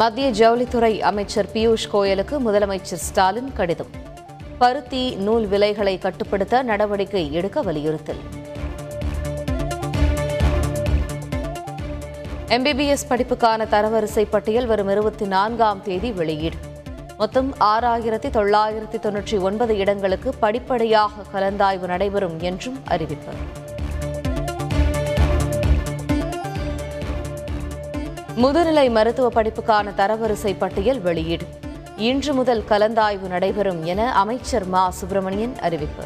மத்திய ஜவுளித்துறை அமைச்சர் பியூஷ் கோயலுக்கு முதலமைச்சர் ஸ்டாலின் கடிதம். பருத்தி நூல் விலைகளை கட்டுப்படுத்த நடவடிக்கை எடுக்க வலியுறுத்தல். எம்பிபிஎஸ் படிப்புக்கான தரவரிசை பட்டியல் வரும் இருபத்தி நான்காம் தேதி வெளியீடு. மொத்தம் ஆறாயிரத்தி தொள்ளாயிரத்தி தொன்னூற்றி ஒன்பது இடங்களுக்கு படிப்படியாக கலந்தாய்வு நடைபெறும் என்றும் அறிவிப்பு. முதுநிலை மருத்துவ படிப்புக்கான தரவரிசை பட்டியல் வெளியீடு. இன்று முதல் கலந்தாய்வு நடைபெறும் என அமைச்சர் மா. சுப்பிரமணியன் அறிவிப்பு.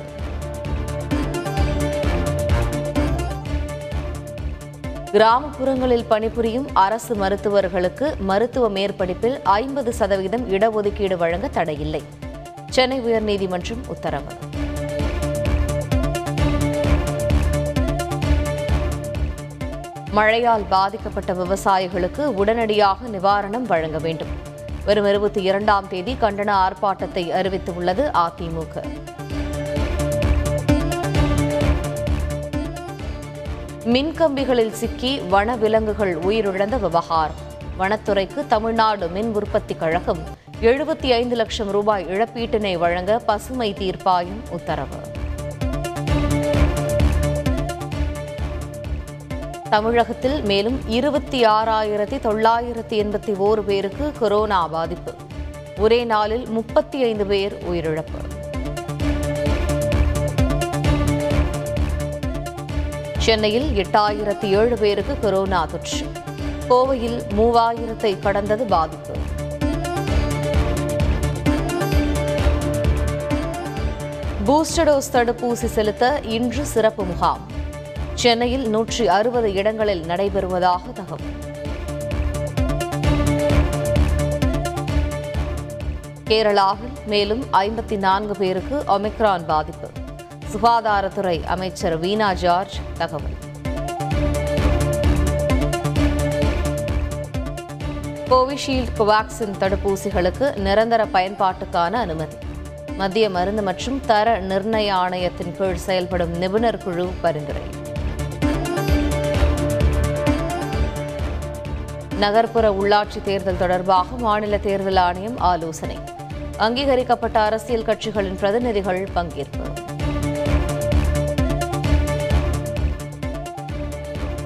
கிராமப்புறங்களில் பணிபுரியும் அரசு மருத்துவர்களுக்கு மருத்துவ மேற்படிப்பில் ஐம்பது சதவீதம் இடஒதுக்கீடு வழங்க தடையில்லை. சென்னை உயர்நீதிமன்றம் உத்தரவு. மழையால் பாதிக்கப்பட்ட விவசாயிகளுக்கு உடனடியாக நிவாரணம் வழங்க வேண்டும். வரும் இருபத்தி இரண்டாம் தேதி கண்டன ஆர்ப்பாட்டத்தை அறிவித்துள்ளது அதிமுக மின்கம்பிகளில் சிக்கி வனவிலங்குகள் உயிரிழந்த விவகாரம். வனத்துறைக்கு தமிழ்நாடு மின் உற்பத்தி கழகம் எழுபத்தி ஐந்து லட்சம் ரூபாய் இழப்பீட்டினை வழங்க பசுமை தீர்ப்பாயம் உத்தரவு. தமிழகத்தில் மேலும் இருபத்தி ஆறாயிரத்தி தொள்ளாயிரத்தி எண்பத்தி ஓரு பேருக்கு கொரோனா பாதிப்பு. ஒரே நாளில் முப்பத்தி ஐந்து பேர் உயிரிழப்பு. சென்னையில் எட்டாயிரத்தி ஏழு பேருக்கு கொரோனா தொற்று. கோவையில் மூவாயிரத்தை கடந்தது பாதிப்பு. பூஸ்டர் டோஸ் தடுப்பூசி செலுத்த இன்று சிறப்பு முகாம். சென்னையில் நூற்றி அறுபது இடங்களில் நடைபெறுவதாக தகவல். கேரளாவில் மேலும் ஐம்பத்தி நான்கு பேருக்கு ஒமிக்ரான் பாதிப்பு. சுகாதாரத்துறை அமைச்சர் வீனா ஜார்ஜ் தகவல். கோவிஷீல்டு கோவாக்சின் தடுப்பூசிகளுக்கு நிரந்தர பயன்பாட்டுக்கான அனுமதி. மத்திய மருந்து மற்றும் தர நிர்ணய ஆணையத்தின் கீழ் செயல்படும் நிபுணர் குழு பரிந்துரை. நகர்ப்புற உள்ளாட்சி தேர்தல் தொடர்பாக மாநில தேர்தல் ஆணையம் ஆலோசனை. அங்கீகரிக்கப்பட்ட அரசியல் கட்சிகளின் பிரதிநிதிகள் பங்கேற்பு.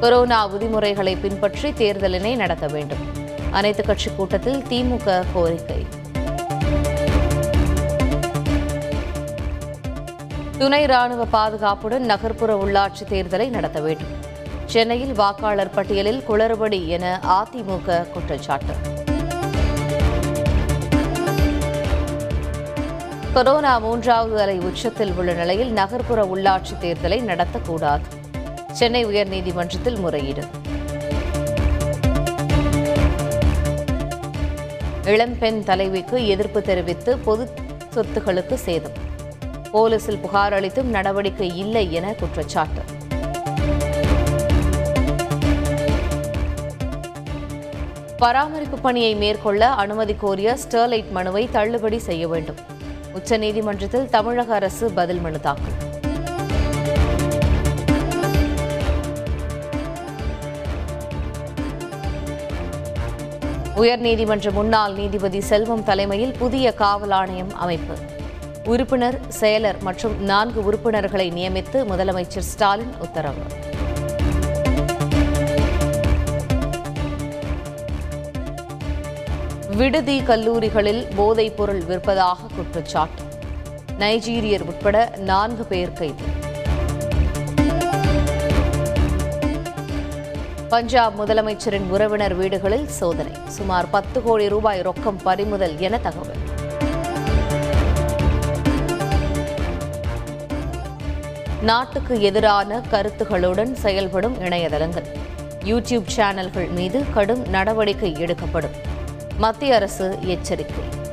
கொரோனா விதிமுறைகளை பின்பற்றி தேர்தலினை நடத்த வேண்டும். அனைத்து கட்சி கூட்டத்தில் திமுக கோரிக்கை. துணை ராணுவ பாதுகாப்புடன் நகர்ப்புற உள்ளாட்சி தேர்தலை நடத்த வேண்டும். சென்னையில் வாக்காளர் பட்டியலில் குளறுபடி என அதிமுக குற்றச்சாட்டு. கொரோனா மூன்றாவது அலை உச்சத்தில் உள்ள நிலையில் நகர்ப்புற உள்ளாட்சி தேர்தலை நடத்தக்கூடாது. சென்னை உயர்நீதிமன்றத்தில் முறையீடு. இளம்பெண் தலைவிக்கு எதிர்ப்பு தெரிவித்து பொது சொத்துகளுக்கு சேதம். போலீசில் புகார் அளித்தும் நடவடிக்கை இல்லை என குற்றச்சாட்டு. பராமரிப்பு பணியை மேற்கொள்ள அனுமதி கோரிய ஸ்டெர்லைட் மனுவை தள்ளுபடி செய்ய வேண்டும். உச்சநீதிமன்றத்தில் தமிழக அரசு பதில் மனு தாக்கல். உயர்நீதிமன்ற முன்னாள் நீதிபதி செல்வம் தலைமையில் புதிய காவல் ஆணையம் அமைப்பு. உறுப்பினர் செயலர் மற்றும் நான்கு உறுப்பினர்களை நியமித்து முதலமைச்சர் ஸ்டாலின் உத்தரவு. விடுதி கல்லூரிகளில் போதைப் பொருள் விற்பதாக குற்றச்சாட்டு. நைஜீரியர் உட்பட நான்கு பேர் கைது. பஞ்சாப் முதலமைச்சரின் உறவினர் வீடுகளில் சோதனை. சுமார் பத்து கோடி ரூபாய் ரொக்கம் பறிமுதல் என தகவல். நாட்டுக்கு எதிரான கருத்துகளுடன் செயல்படும் இணையதளங்கள். யூடியூப் சேனல்கள் மீது கடும் நடவடிக்கை எடுக்கப்படும். மத்திய அரசு எச்சரிக்கை.